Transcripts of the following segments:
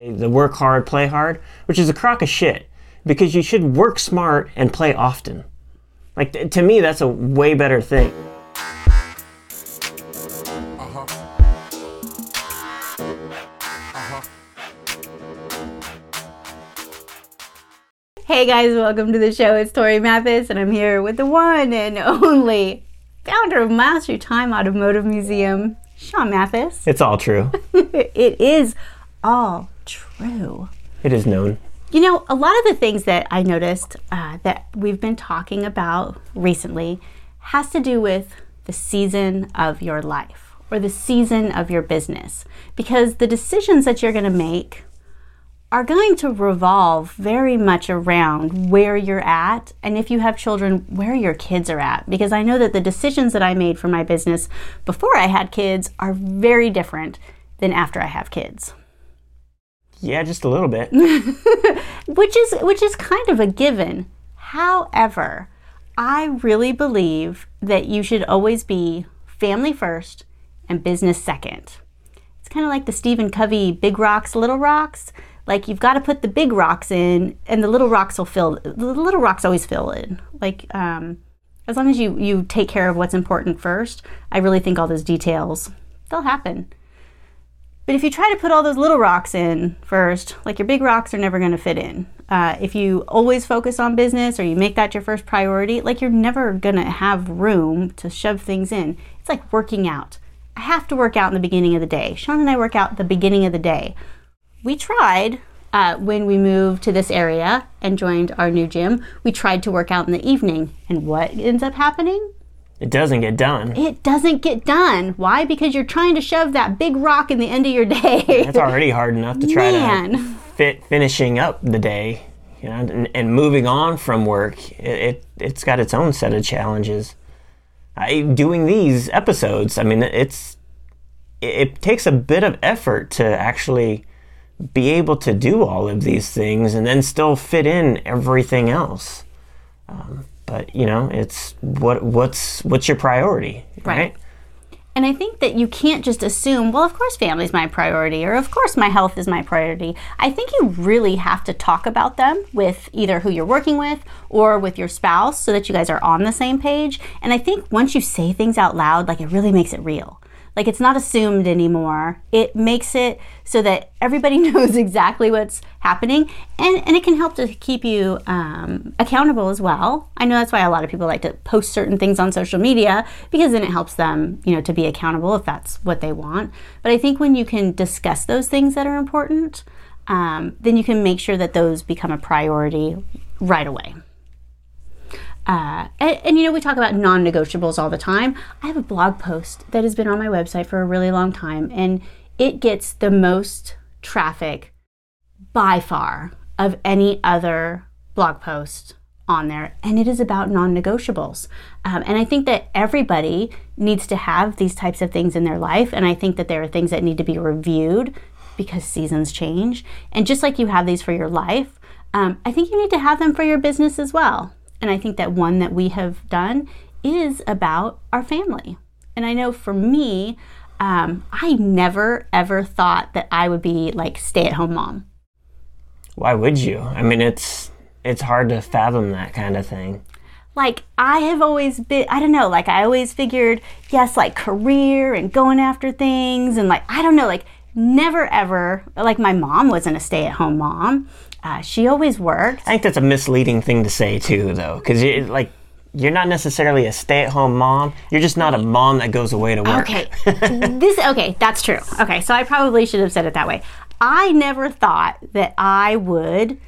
the work hard, play hard, which is a crock of shit because you should work smart and play often. Like t- to me, that's a way better thing. Uh-huh. Hey guys, welcome to the show. It's Tori Mathis, and I'm here with the one and only founder of Miles Through Time Automotive Museum, Sean Mathis. It's all true. it is all true. It is known. You know, a lot of the things that I noticed uh, that we've been talking about recently has to do with the season of your life or the season of your business. Because the decisions that you're going to make are going to revolve very much around where you're at and if you have children, where your kids are at. Because I know that the decisions that I made for my business before I had kids are very different than after I have kids. Yeah, just a little bit. which is which is kind of a given. However, I really believe that you should always be family first and business second. It's kind of like the Stephen Covey big rocks, little rocks. Like you've got to put the big rocks in, and the little rocks will fill. The little rocks always fill in. Like um, as long as you you take care of what's important first, I really think all those details they'll happen. But if you try to put all those little rocks in first, like your big rocks are never going to fit in. Uh, if you always focus on business or you make that your first priority, like you're never going to have room to shove things in. It's like working out. I have to work out in the beginning of the day. Sean and I work out the beginning of the day. We tried uh, when we moved to this area and joined our new gym, we tried to work out in the evening. And what ends up happening? It doesn't get done. It doesn't get done. Why? Because you're trying to shove that big rock in the end of your day. It's already hard enough to try Man. to fit finishing up the day, you know, and, and moving on from work. It, it it's got its own set of challenges. I, doing these episodes, I mean, it's it, it takes a bit of effort to actually be able to do all of these things and then still fit in everything else. Um, but you know, it's what what's what's your priority, right? Right. And I think that you can't just assume, well, of course, family's my priority, or of course, my health is my priority. I think you really have to talk about them with either who you're working with or with your spouse so that you guys are on the same page. And I think once you say things out loud, like it really makes it real. Like it's not assumed anymore. It makes it so that everybody knows exactly what's happening, and, and it can help to keep you um, accountable as well. I know that's why a lot of people like to post certain things on social media because then it helps them, you know, to be accountable if that's what they want. But I think when you can discuss those things that are important, um, then you can make sure that those become a priority right away. Uh, and, and, you know, we talk about non negotiables all the time. I have a blog post that has been on my website for a really long time, and it gets the most traffic by far of any other blog post on there, and it is about non negotiables. Um, and I think that everybody needs to have these types of things in their life, and I think that there are things that need to be reviewed because seasons change. And just like you have these for your life, um, I think you need to have them for your business as well. And I think that one that we have done is about our family. And I know for me, um, I never ever thought that I would be like stay at home mom. Why would you? I mean, it's it's hard to fathom that kind of thing. Like I have always been, I don't know, like I always figured, yes, like career and going after things, and like I don't know, like never ever, like my mom wasn't a stay at home mom. Uh, she always worked. I think that's a misleading thing to say too, though, because you like you're not necessarily a stay-at-home mom. You're just not a mom that goes away to work. Okay, this okay, that's true. Okay, so I probably should have said it that way. I never thought that I would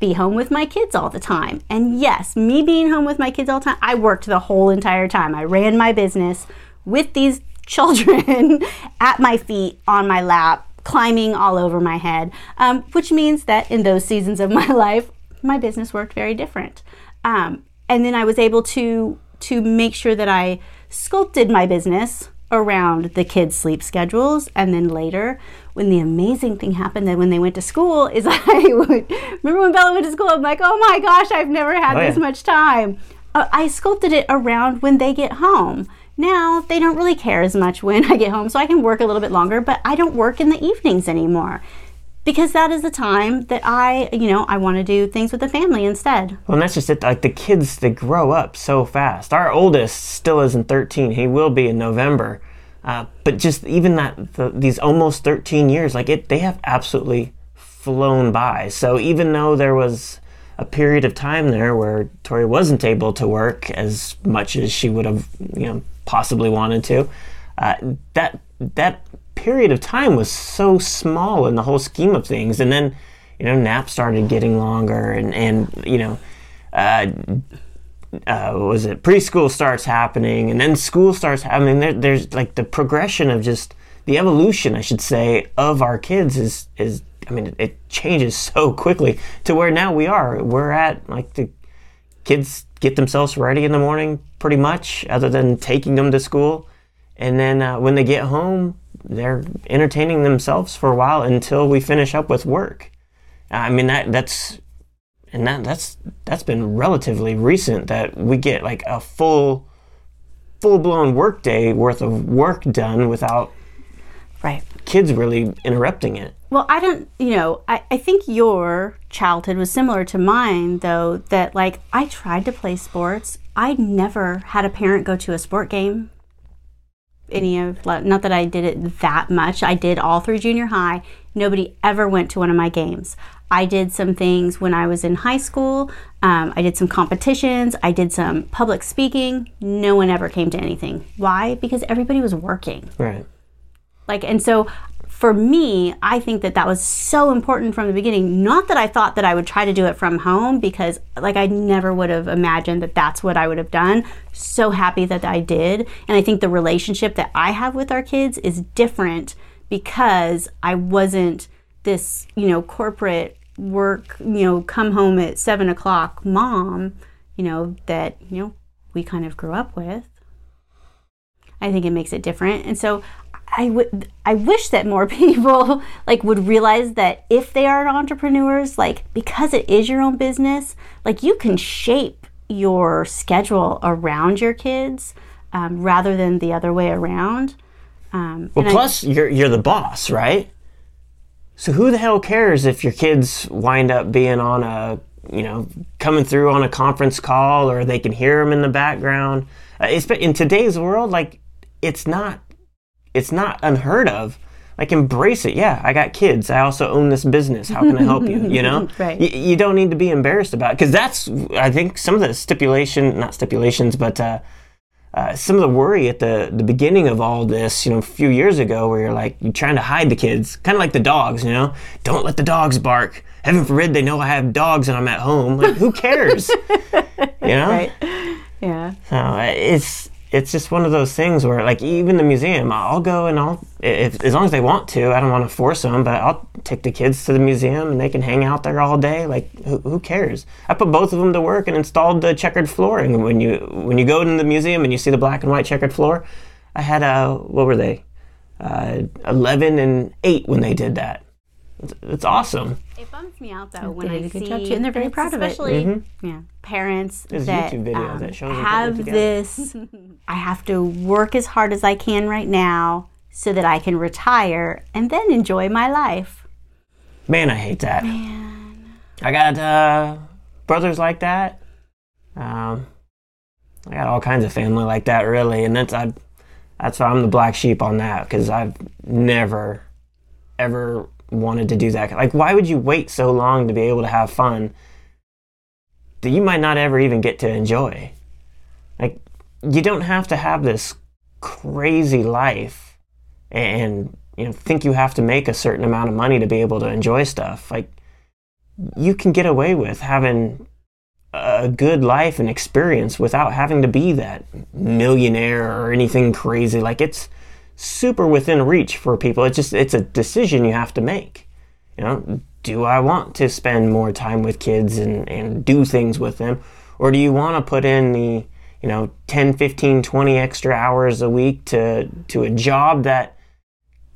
be home with my kids all the time. And yes, me being home with my kids all the time, I worked the whole entire time. I ran my business with these children at my feet, on my lap, climbing all over my head, um, which means that in those seasons of my life, my business worked very different. Um, and then I was able to to make sure that I sculpted my business around the kids' sleep schedules. And then later, when the amazing thing happened that when they went to school, is I would remember when Bella went to school. I'm like, oh my gosh, I've never had Oh, yeah. this much time. Uh, I sculpted it around when they get home. Now they don't really care as much when I get home, so I can work a little bit longer, but I don't work in the evenings anymore because that is the time that I, you know, I want to do things with the family instead. Well, and that's just it. Like the kids, they grow up so fast. Our oldest still isn't 13. He will be in November. Uh, but just even that, the, these almost 13 years, like it, they have absolutely flown by. So even though there was a period of time there where Tori wasn't able to work as much as she would have, you know, possibly wanted to, uh, that that period of time was so small in the whole scheme of things. And then, you know, naps started getting longer, and and you know, uh, uh, was it preschool starts happening, and then school starts happening. There, there's like the progression of just the evolution, I should say, of our kids is is. I mean, it, it changes so quickly to where now we are. We're at like the kids get themselves ready in the morning, pretty much, other than taking them to school. And then uh, when they get home, they're entertaining themselves for a while until we finish up with work. I mean that that's and that that's that's been relatively recent that we get like a full full blown work day worth of work done without right kids really interrupting it. Well, I don't, you know, I, I think your childhood was similar to mine, though, that like I tried to play sports. I never had a parent go to a sport game any of not that I did it that much. I did all through junior high. Nobody ever went to one of my games. I did some things when I was in high school. Um, I did some competitions. I did some public speaking. No one ever came to anything. Why? Because everybody was working. Right. Like, and so for me, I think that that was so important from the beginning. Not that I thought that I would try to do it from home because, like, I never would have imagined that that's what I would have done. So happy that I did. And I think the relationship that I have with our kids is different because I wasn't this, you know, corporate work, you know, come home at seven o'clock mom, you know, that, you know, we kind of grew up with. I think it makes it different. And so I would I wish that more people like would realize that if they are entrepreneurs, like because it is your own business, like you can shape your schedule around your kids um, rather than the other way around. Um, well, plus I, you're you're the boss, right? So who the hell cares if your kids wind up being on a you know coming through on a conference call or they can hear them in the background? Uh, in today's world, like it's not it's not unheard of like embrace it yeah i got kids i also own this business how can i help you you know right. Y- you don't need to be embarrassed about it because that's i think some of the stipulation not stipulations but uh, uh, some of the worry at the, the beginning of all this, you know, a few years ago, where you're like, you're trying to hide the kids, kind of like the dogs, you know, don't let the dogs bark. Heaven forbid they know I have dogs and I'm at home. Like, who cares? you know? Right. Yeah. So it's it's just one of those things where like even the museum i'll go and i'll if, as long as they want to i don't want to force them but i'll take the kids to the museum and they can hang out there all day like who, who cares? I put both of them to work and installed the checkered flooring when you when you go in the museum and you see the black and white checkered floor i had a what were they? Uh, 11 and 8 when they did that it's, it's awesome it bums me out though when I see, and they're very proud of it. Especially, mm-hmm. yeah, parents There's that, um, that have this. I have to work as hard as I can right now so that I can retire and then enjoy my life. Man, I hate that. Man, I got uh, brothers like that. Um, I got all kinds of family like that, really, and that's I. That's why I'm the black sheep on that because I've never, ever wanted to do that. Like, why would you wait so long to be able to have fun that you might not ever even get to enjoy? Like, you don't have to have this crazy life and you know think you have to make a certain amount of money to be able to enjoy stuff. Like, you can get away with having a good life and experience without having to be that millionaire or anything crazy. Like, it's super within reach for people. It's just it's a decision you have to make. You know, do I want to spend more time with kids and, and do things with them? Or do you want to put in the, you know, 10, 15, 20 extra hours a week to to a job that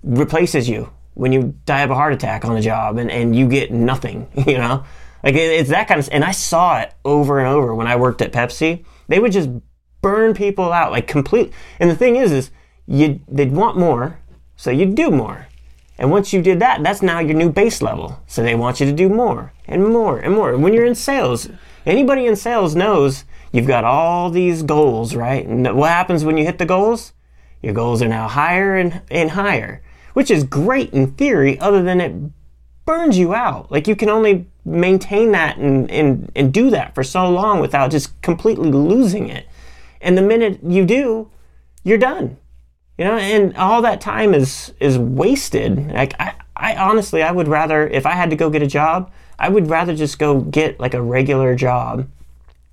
replaces you when you die of a heart attack on a job and, and you get nothing, you know? Like it, it's that kind of and I saw it over and over when I worked at Pepsi. They would just burn people out like complete and the thing is is you they'd want more, so you'd do more. And once you did that, that's now your new base level. So they want you to do more and more and more. When you're in sales, anybody in sales knows you've got all these goals, right? And what happens when you hit the goals? Your goals are now higher and, and higher, which is great in theory, other than it burns you out. Like you can only maintain that and, and, and do that for so long without just completely losing it. And the minute you do, you're done. You know, and all that time is is wasted. Like I, I honestly I would rather if I had to go get a job, I would rather just go get like a regular job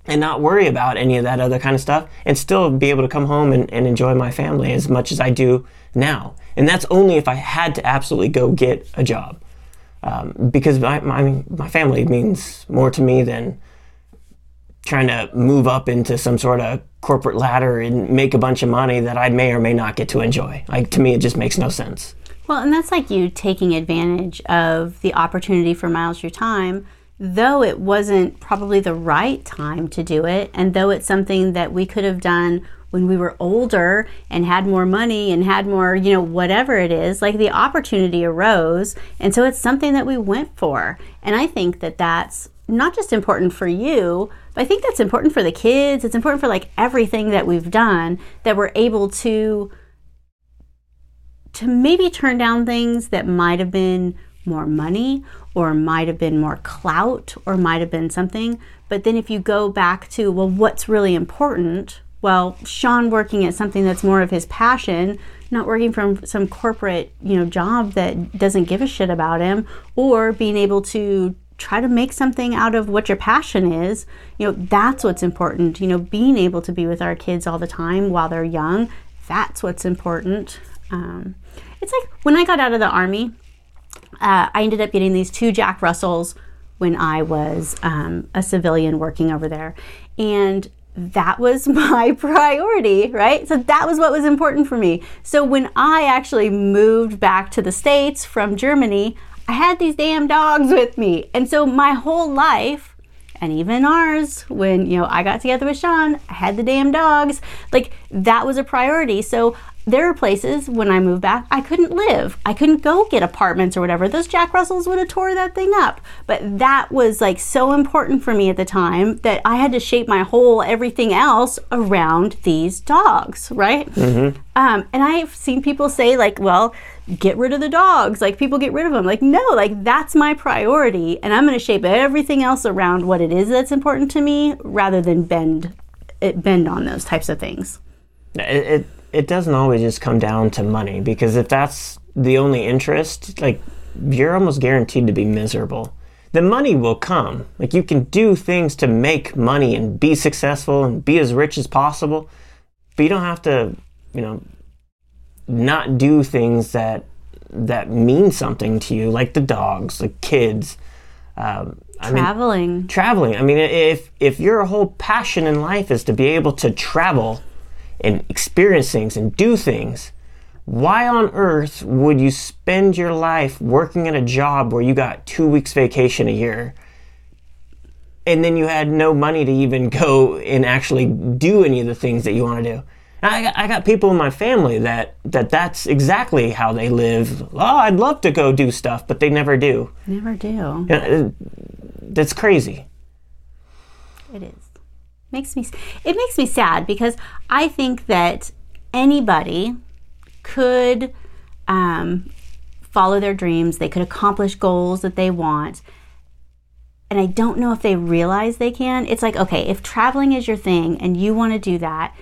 and not worry about any of that other kind of stuff and still be able to come home and, and enjoy my family as much as I do now. And that's only if I had to absolutely go get a job. Um, because my, my, my family means more to me than trying to move up into some sort of corporate ladder and make a bunch of money that I may or may not get to enjoy. Like to me, it just makes no sense. Well, and that's like you taking advantage of the opportunity for Miles Through Time, though it wasn't probably the right time to do it, and though it's something that we could have done when we were older and had more money and had more, you know, whatever it is, like the opportunity arose. And so it's something that we went for. And I think that that's not just important for you, but I think that's important for the kids. It's important for like everything that we've done that we're able to to maybe turn down things that might have been more money or might have been more clout or might have been something. But then if you go back to, well, what's really important? Well, Sean working at something that's more of his passion, not working from some corporate, you know, job that doesn't give a shit about him, or being able to try to make something out of what your passion is. You know, that's what's important. You know, being able to be with our kids all the time while they're young, that's what's important. Um, it's like when I got out of the army, uh, I ended up getting these two Jack Russells when I was um, a civilian working over there. And that was my priority, right? So that was what was important for me. So when I actually moved back to the States from Germany, I had these damn dogs with me. And so my whole life, and even ours, when you know I got together with Sean, I had the damn dogs. Like that was a priority. So there are places when I moved back I couldn't live. I couldn't go get apartments or whatever. Those Jack Russells would have tore that thing up. But that was like so important for me at the time that I had to shape my whole everything else around these dogs, right? Mm-hmm. Um, and I've seen people say like, well, get rid of the dogs. Like people get rid of them. Like no, like that's my priority, and I'm going to shape everything else around what it is that's important to me rather than bend it bend on those types of things. It, it it doesn't always just come down to money because if that's the only interest, like you're almost guaranteed to be miserable. The money will come. Like you can do things to make money and be successful and be as rich as possible, but you don't have to, you know, not do things that that mean something to you, like the dogs, the kids. Um, I traveling. Mean, traveling. I mean, if if your whole passion in life is to be able to travel and experience things and do things, why on earth would you spend your life working at a job where you got two weeks vacation a year and then you had no money to even go and actually do any of the things that you want to do? I got, I got people in my family that, that that's exactly how they live. Oh, I'd love to go do stuff, but they never do. Never do. You uh, know, that's crazy. It is makes me it makes me sad because I think that anybody could um, follow their dreams. They could accomplish goals that they want. And I don't know if they realize they can. It's like, okay, if traveling is your thing and you want to do that,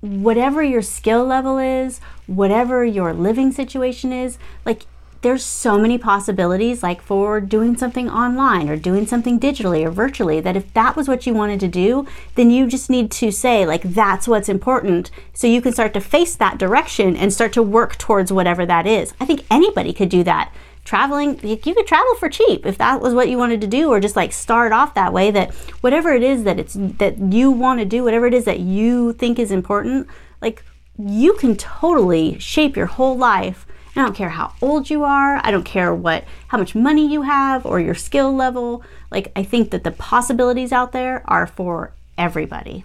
whatever your skill level is, whatever your living situation is, like there's so many possibilities like for doing something online or doing something digitally or virtually that if that was what you wanted to do then you just need to say like that's what's important. So you can start to face that direction and start to work towards whatever that is. I think anybody could do that. Traveling you could travel for cheap if that was what you wanted to do or just like start off that way that whatever it is that it's that you want to do whatever it is that you think is important like you can totally shape your whole life I don't care how old you are. I don't care what how much money you have or your skill level. Like I think that the possibilities out there are for everybody.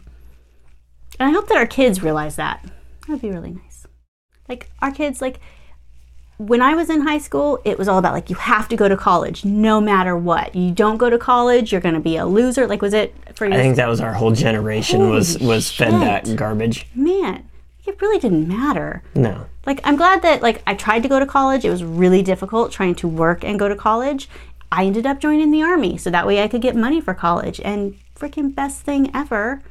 And I hope that our kids realize that. That'd be really nice. Like our kids like when I was in high school, it was all about like you have to go to college no matter what. You don't go to college, you're going to be a loser. Like was it for you? I think that was our whole generation was Holy was fed that garbage. Man, it really didn't matter. No. Like I'm glad that like I tried to go to college. It was really difficult trying to work and go to college. I ended up joining the army so that way I could get money for college and freaking best thing ever.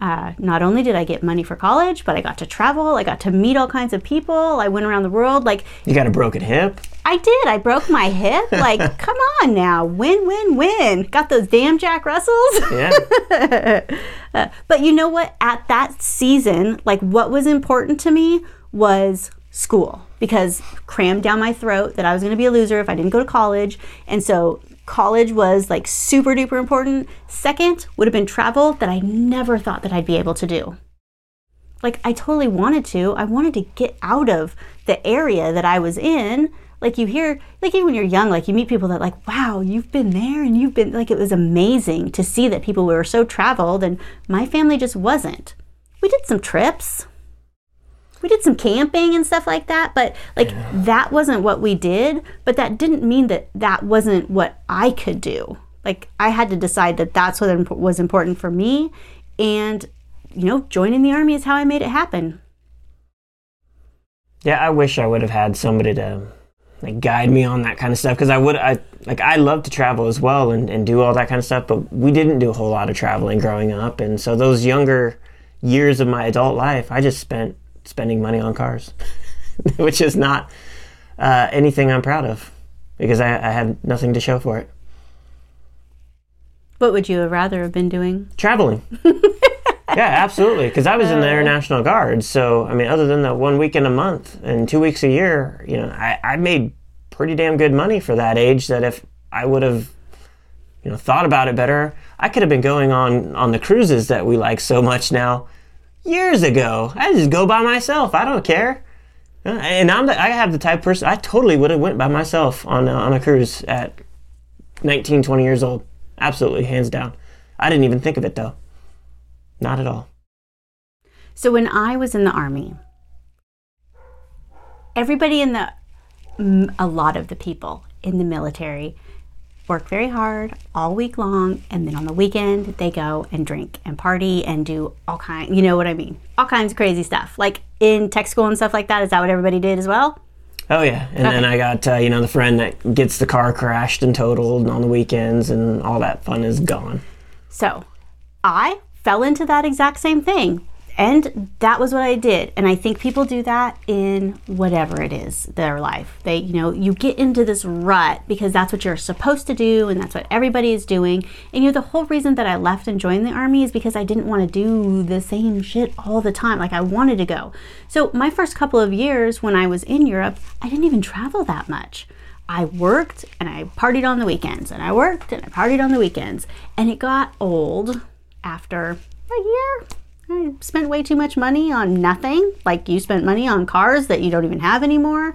Uh, not only did I get money for college, but I got to travel. I got to meet all kinds of people. I went around the world. Like You got a broken hip? I did. I broke my hip. Like, come on now. Win, win, win. Got those damn Jack Russells. Yeah. Uh, but you know what? At that season, like, what was important to me was school because crammed down my throat that I was going to be a loser if I didn't go to college. And so college was like super duper important. Second would have been travel that I never thought that I'd be able to do. Like I totally wanted to. I wanted to get out of the area that I was in. Like you hear, like even when you're young, like you meet people that like, wow, you've been there and you've been like it was amazing to see that people were so traveled and my family just wasn't. We did some trips. We did some camping and stuff like that, but like that wasn't what we did, but that didn't mean that that wasn't what I could do. Like I had to decide that that's what was important for me and you know, joining the army is how I made it happen. Yeah, I wish I would have had somebody to like guide me on that kind of stuff because I would I like I love to travel as well and, and do all that kind of stuff, but we didn't do a whole lot of traveling growing up, and so those younger years of my adult life, I just spent spending money on cars, which is not uh, anything I'm proud of because I, I had nothing to show for it. What would you have rather have been doing? Traveling. yeah, absolutely. Because I was in the Air National Guard, so I mean, other than the one week in a month and two weeks a year, you know, I, I made pretty damn good money for that age. That if I would have, you know, thought about it better, I could have been going on on the cruises that we like so much now years ago. I just go by myself. I don't care. Uh, And I'm the, I have the type of person I totally would have went by myself on a, on a cruise at 19, 20 years old. Absolutely, hands down. I didn't even think of it though. Not at all. So when I was in the army, everybody in the a lot of the people in the military work very hard all week long and then on the weekend they go and drink and party and do all kind you know what I mean? All kinds of crazy stuff. Like in tech school and stuff like that is that what everybody did as well? Oh yeah, and then I got uh, you know the friend that gets the car crashed and totaled and on the weekends, and all that fun is gone. So I fell into that exact same thing. And that was what I did. And I think people do that in whatever it is their life. They, you know, you get into this rut because that's what you're supposed to do and that's what everybody is doing. And you know, the whole reason that I left and joined the army is because I didn't want to do the same shit all the time. Like I wanted to go. So my first couple of years when I was in Europe, I didn't even travel that much. I worked and I partied on the weekends, and I worked and I partied on the weekends. And it got old after a year. I spent way too much money on nothing. Like you spent money on cars that you don't even have anymore.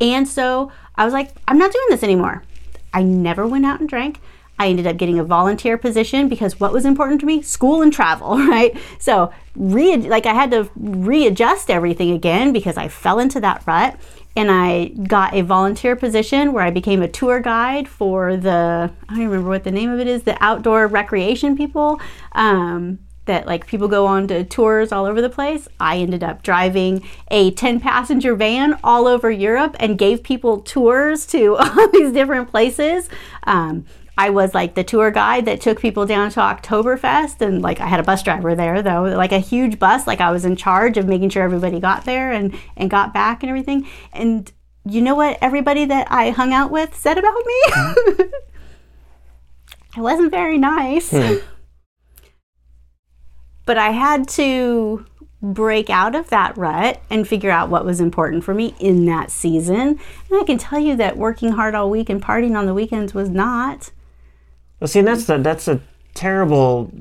And so I was like, I'm not doing this anymore. I never went out and drank. I ended up getting a volunteer position because what was important to me? School and travel, right? So, re- like I had to readjust everything again because I fell into that rut and I got a volunteer position where I became a tour guide for the I don't remember what the name of it is, the outdoor recreation people. Um, that like people go on to tours all over the place. I ended up driving a 10 passenger van all over Europe and gave people tours to all these different places. Um, I was like the tour guide that took people down to Oktoberfest and like I had a bus driver there though, like a huge bus, like I was in charge of making sure everybody got there and, and got back and everything. And you know what everybody that I hung out with said about me? it wasn't very nice. Hmm. But I had to break out of that rut and figure out what was important for me in that season. And I can tell you that working hard all week and partying on the weekends was not. Well, see, and that's the, that's a terrible.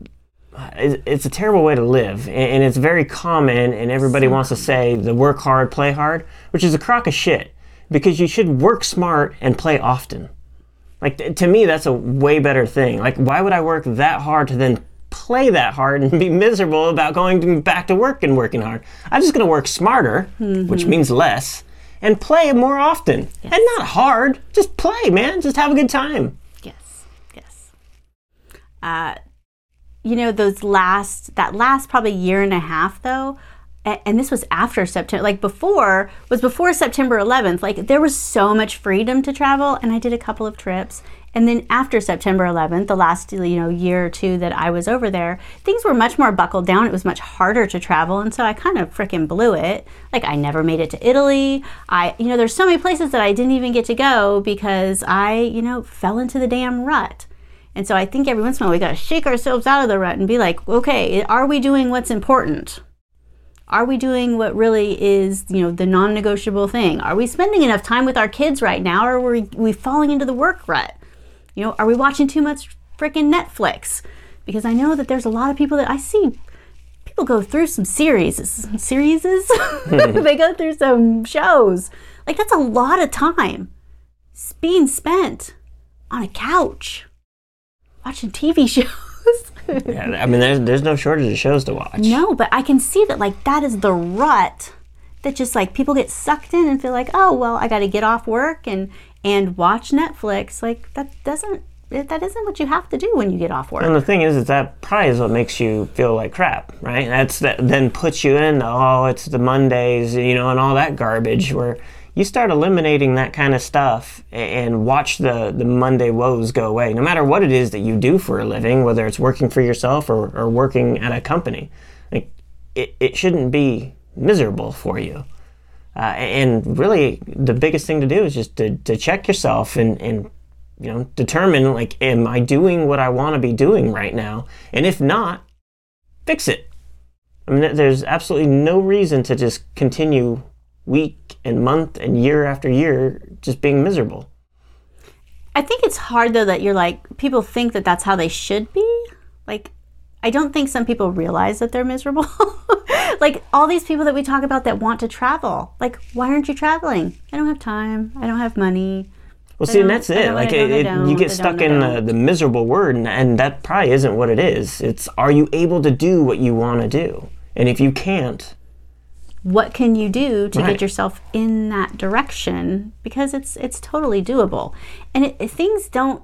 It's a terrible way to live, and and it's very common. And everybody wants to say the work hard, play hard, which is a crock of shit. Because you should work smart and play often. Like to me, that's a way better thing. Like, why would I work that hard to then play that hard and be miserable about going back to work and working hard? I'm just going to work smarter, which mm-hmm. means less, and play more often. And not hard. Just play, man. Just have a good time. Uh, you know, those last, that last probably year and a half though, and this was after September, like before, was before September 11th. Like there was so much freedom to travel, and I did a couple of trips. And then after September 11th, the last you know year or two that I was over there, things were much more buckled down. It was much harder to travel, and so I kind of freaking blew it. Like I never made it to Italy. I you know there's so many places that I didn't even get to go because I you know fell into the damn rut. And so I think every once in a while we got to shake ourselves out of the rut and be like, okay, are we doing what's important? Are we doing what really is, you know, the non-negotiable thing? Are we spending enough time with our kids right now, or are we, we falling into the work rut? You know, are we watching too much freaking Netflix? Because I know that there's a lot of people that I see people go through some series, some series. they go through some shows. Like that's a lot of time being spent on a couch watching TV shows. Yeah, I mean, there's, there's no shortage of shows to watch. no, but I can see that like that is the rut that just like people get sucked in and feel like, oh well, I got to get off work and and watch Netflix. Like that doesn't that isn't what you have to do when you get off work. And the thing is, is that probably is what makes you feel like crap, right? That's that then puts you in, oh, it's the Mondays, you know, and all that garbage where you start eliminating that kind of stuff and watch the, the Monday woes go away. No matter what it is that you do for a living, whether it's working for yourself or, or working at a company, like it, it shouldn't be miserable for you. Uh, and really, the biggest thing to do is just to, to check yourself and, and you know determine like, am I doing what I want to be doing right now? And if not, fix it. I mean, there's absolutely no reason to just continue week and month and year after year just being miserable. I think it's hard though that you're like people think that that's how they should be. Like I don't think some people realize that they're miserable. like all these people that we talk about that want to travel. Like why aren't you traveling? I don't have time. I don't have money. Well, see, and that's it. Like, it, it- you get stuck in the, the miserable word, and, and that probably isn't what it is. It's are you able to do what you want to do? And if you can't, what can you do to Right. get yourself in that direction? Because it's it's totally doable. And it, things don't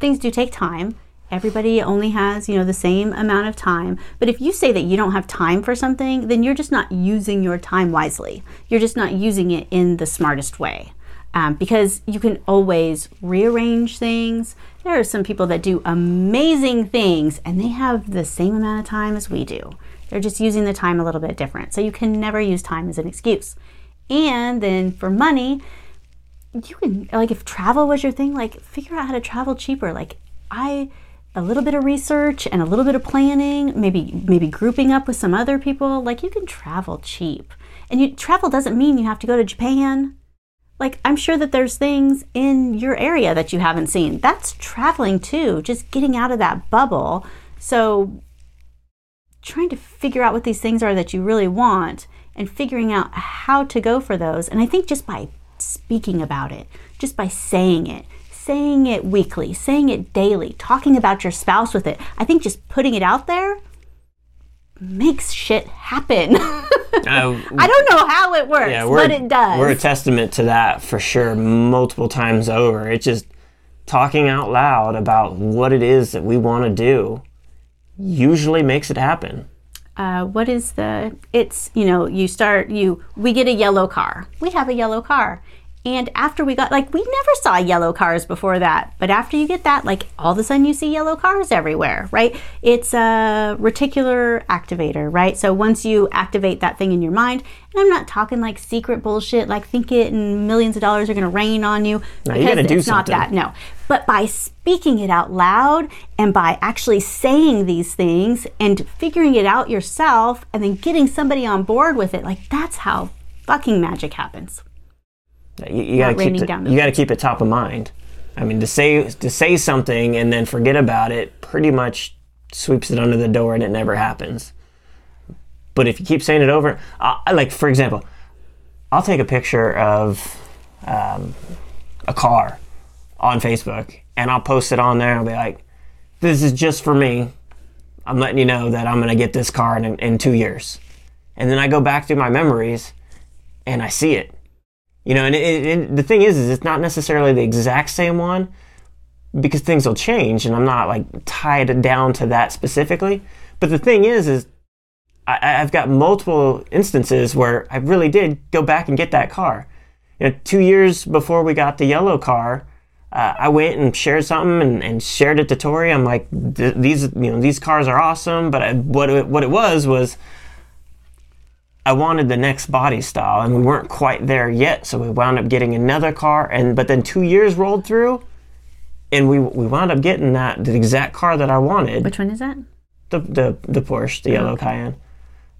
things do take time. Everybody only has you know the same amount of time. But if you say that you don't have time for something then you're just not using your time wisely. You're just not using it in the smartest way. Um, because you can always rearrange things. There are some people that do amazing things and they have the same amount of time as we do they're just using the time a little bit different. So you can never use time as an excuse. And then for money, you can like if travel was your thing, like figure out how to travel cheaper. Like I a little bit of research and a little bit of planning, maybe maybe grouping up with some other people, like you can travel cheap. And you travel doesn't mean you have to go to Japan. Like I'm sure that there's things in your area that you haven't seen. That's traveling too, just getting out of that bubble. So trying to figure out what these things are that you really want and figuring out how to go for those. And I think just by speaking about it, just by saying it, saying it weekly, saying it daily, talking about your spouse with it, I think just putting it out there makes shit happen. uh, I don't know how it works, yeah, but it does. We're a testament to that for sure, multiple times over. It's just talking out loud about what it is that we want to do usually makes it happen. uh, what is the it's you know you start you we get a yellow car we have a yellow car and after we got like we never saw yellow cars before that but after you get that like all of a sudden you see yellow cars everywhere right it's a reticular activator right so once you activate that thing in your mind and i'm not talking like secret bullshit like think it and millions of dollars are going to rain on you No, you gotta do it's not that no. But by speaking it out loud and by actually saying these things and figuring it out yourself and then getting somebody on board with it, like that's how fucking magic happens. You, you gotta keep the- you gotta keep it top of mind. I mean, to say to say something and then forget about it pretty much sweeps it under the door and it never happens. But if you keep saying it over, I, like for example, I'll take a picture of um, a car on Facebook and I'll post it on there and I'll be like, "This is just for me. I'm letting you know that I'm gonna get this car in, in two years." And then I go back through my memories and I see it You know, and it, it, the thing is, is it's not necessarily the exact same one because things will change, and I'm not like tied down to that specifically. But the thing is, is I, I've got multiple instances where I really did go back and get that car. You know, two years before we got the yellow car, uh, I went and shared something and, and shared it to Tori. I'm like, these, you know, these cars are awesome. But I, what it, what it was was, I wanted the next body style, and we weren't quite there yet. So we wound up getting another car, and but then two years rolled through, and we we wound up getting that the exact car that I wanted. Which one is that? The the the Porsche, the yellow Cayenne.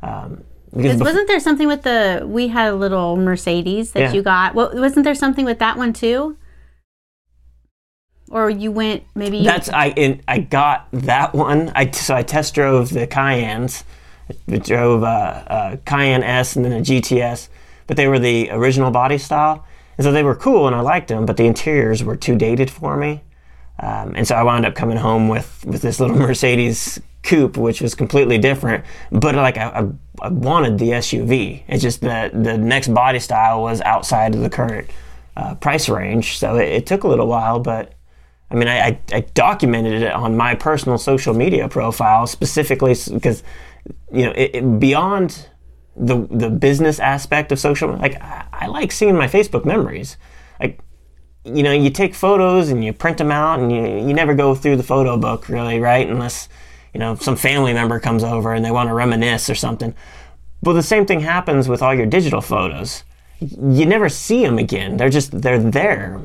Um, because wasn't there something with the we had a little Mercedes that yeah. you got? Well, wasn't there something with that one too? Or you went maybe. That's I in, I got that one. I so I test drove the Cayennes. I drove a, a Cayenne S and then a GTS, but they were the original body style, and so they were cool and I liked them. But the interiors were too dated for me, um, and so I wound up coming home with with this little Mercedes coupe, which was completely different. But like I, I, wanted the SUV. It's just that the next body style was outside of the current uh, price range, so it, it, took a little while. But I mean, I, I, I documented it on my personal social media profile specifically because you know it, it, beyond the the business aspect of social like I, I like seeing my Facebook memories like you know you take photos and you print them out and you, you never go through the photo book really right unless you know, some family member comes over and they want to reminisce or something. But the same thing happens with all your digital photos. You never see them again. They're just they're there.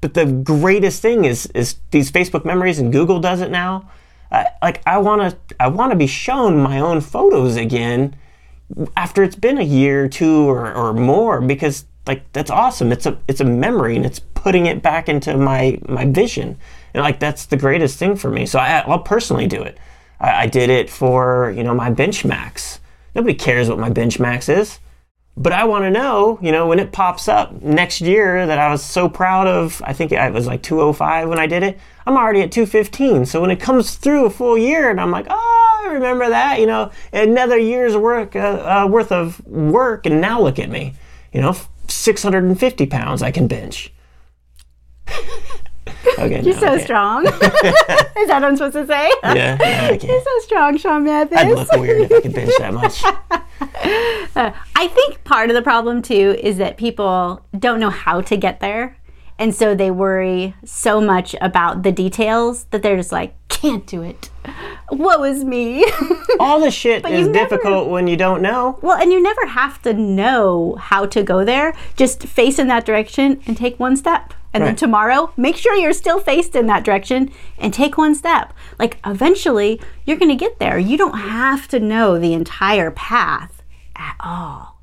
But the greatest thing is is these Facebook memories and Google does it now. Like I want to I want to be shown my own photos again after it's been a year or two or, or more because like that's awesome. It's a it's a memory and it's putting it back into my my vision. And like that's the greatest thing for me. So I, I'll personally do it. I, I did it for, you know, my Benchmax. Nobody cares what my Benchmax is. But I want to know, you know, when it pops up next year that I was so proud of, I think it was like 205 when I did it. I'm already at 215. So when it comes through a full year and I'm like, oh, I remember that, you know, another year's work, uh, uh, worth of work. And now look at me, you know, 650 pounds I can bench. Okay, You're no, so okay. strong. Is that what I'm supposed to say? Yeah, yeah You're so strong, Sean Mathis. I'd look weird if I could bench that much. Uh, I think part of the problem too is that people don't know how to get there. And so they worry so much about the details that they're just like, can't do it. What was me? All the shit is difficult when you don't know. Well, and you never have to know how to go there. Just face in that direction and take one step. And right. then tomorrow, make sure you're still faced in that direction and take one step. Like eventually, you're going to get there. You don't have to know the entire path at all.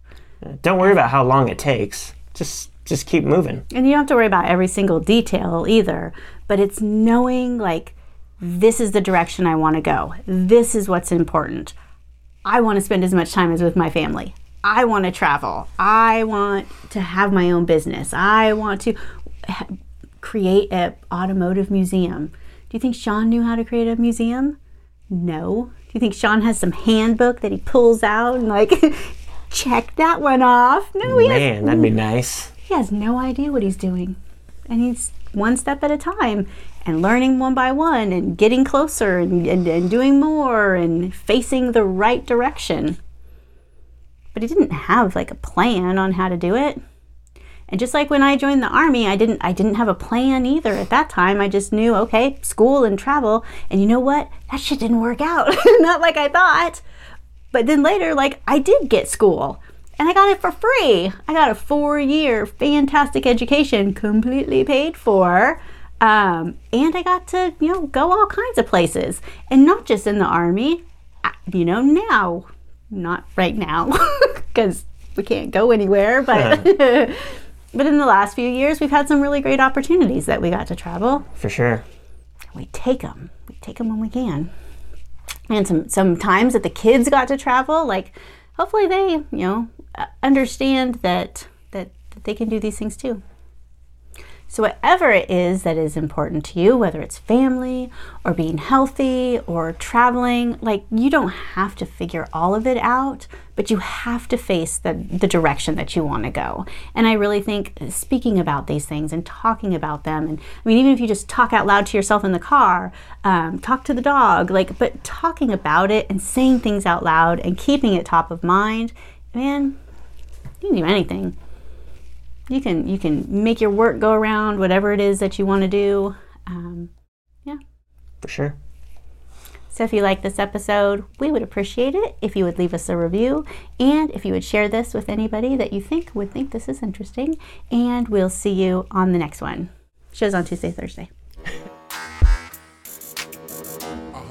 Don't worry about how long it takes. Just just keep moving. And you don't have to worry about every single detail either, but it's knowing like this is the direction I want to go. This is what's important. I want to spend as much time as with my family. I want to travel. I want to have my own business. I want to create an automotive museum. Do you think Sean knew how to create a museum? No. Do you think Sean has some handbook that he pulls out and like check that one off? No, he Man, has, that'd be nice. He has no idea what he's doing. And he's one step at a time and learning one by one and getting closer and, and, and doing more and facing the right direction. But he didn't have like a plan on how to do it. And just like when I joined the army, I didn't I didn't have a plan either at that time. I just knew, okay, school and travel. And you know what? That shit didn't work out. Not like I thought. But then later, like I did get school. And I got it for free. I got a four year fantastic education completely paid for. Um, and I got to, you know, go all kinds of places. And not just in the army, you know, now. Not right now, because we can't go anywhere, but. but in the last few years, we've had some really great opportunities that we got to travel. For sure. We take them. We take them when we can. And some some times that the kids got to travel, like hopefully they, you know, understand that that, that they can do these things too. So, whatever it is that is important to you, whether it's family or being healthy or traveling, like you don't have to figure all of it out, but you have to face the, the direction that you want to go. And I really think speaking about these things and talking about them, and I mean, even if you just talk out loud to yourself in the car, um, talk to the dog, like, but talking about it and saying things out loud and keeping it top of mind, man, you can do anything you can you can make your work go around whatever it is that you want to do. Um, yeah. For sure. So if you like this episode we would appreciate it if you would leave us a review and if you would share this with anybody that you think would think this is interesting. And we'll see you on the next one. Shows on tuesday thursday.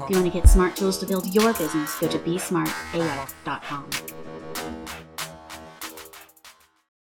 If you want to get smart tools to build your business, go to besmartaf.com.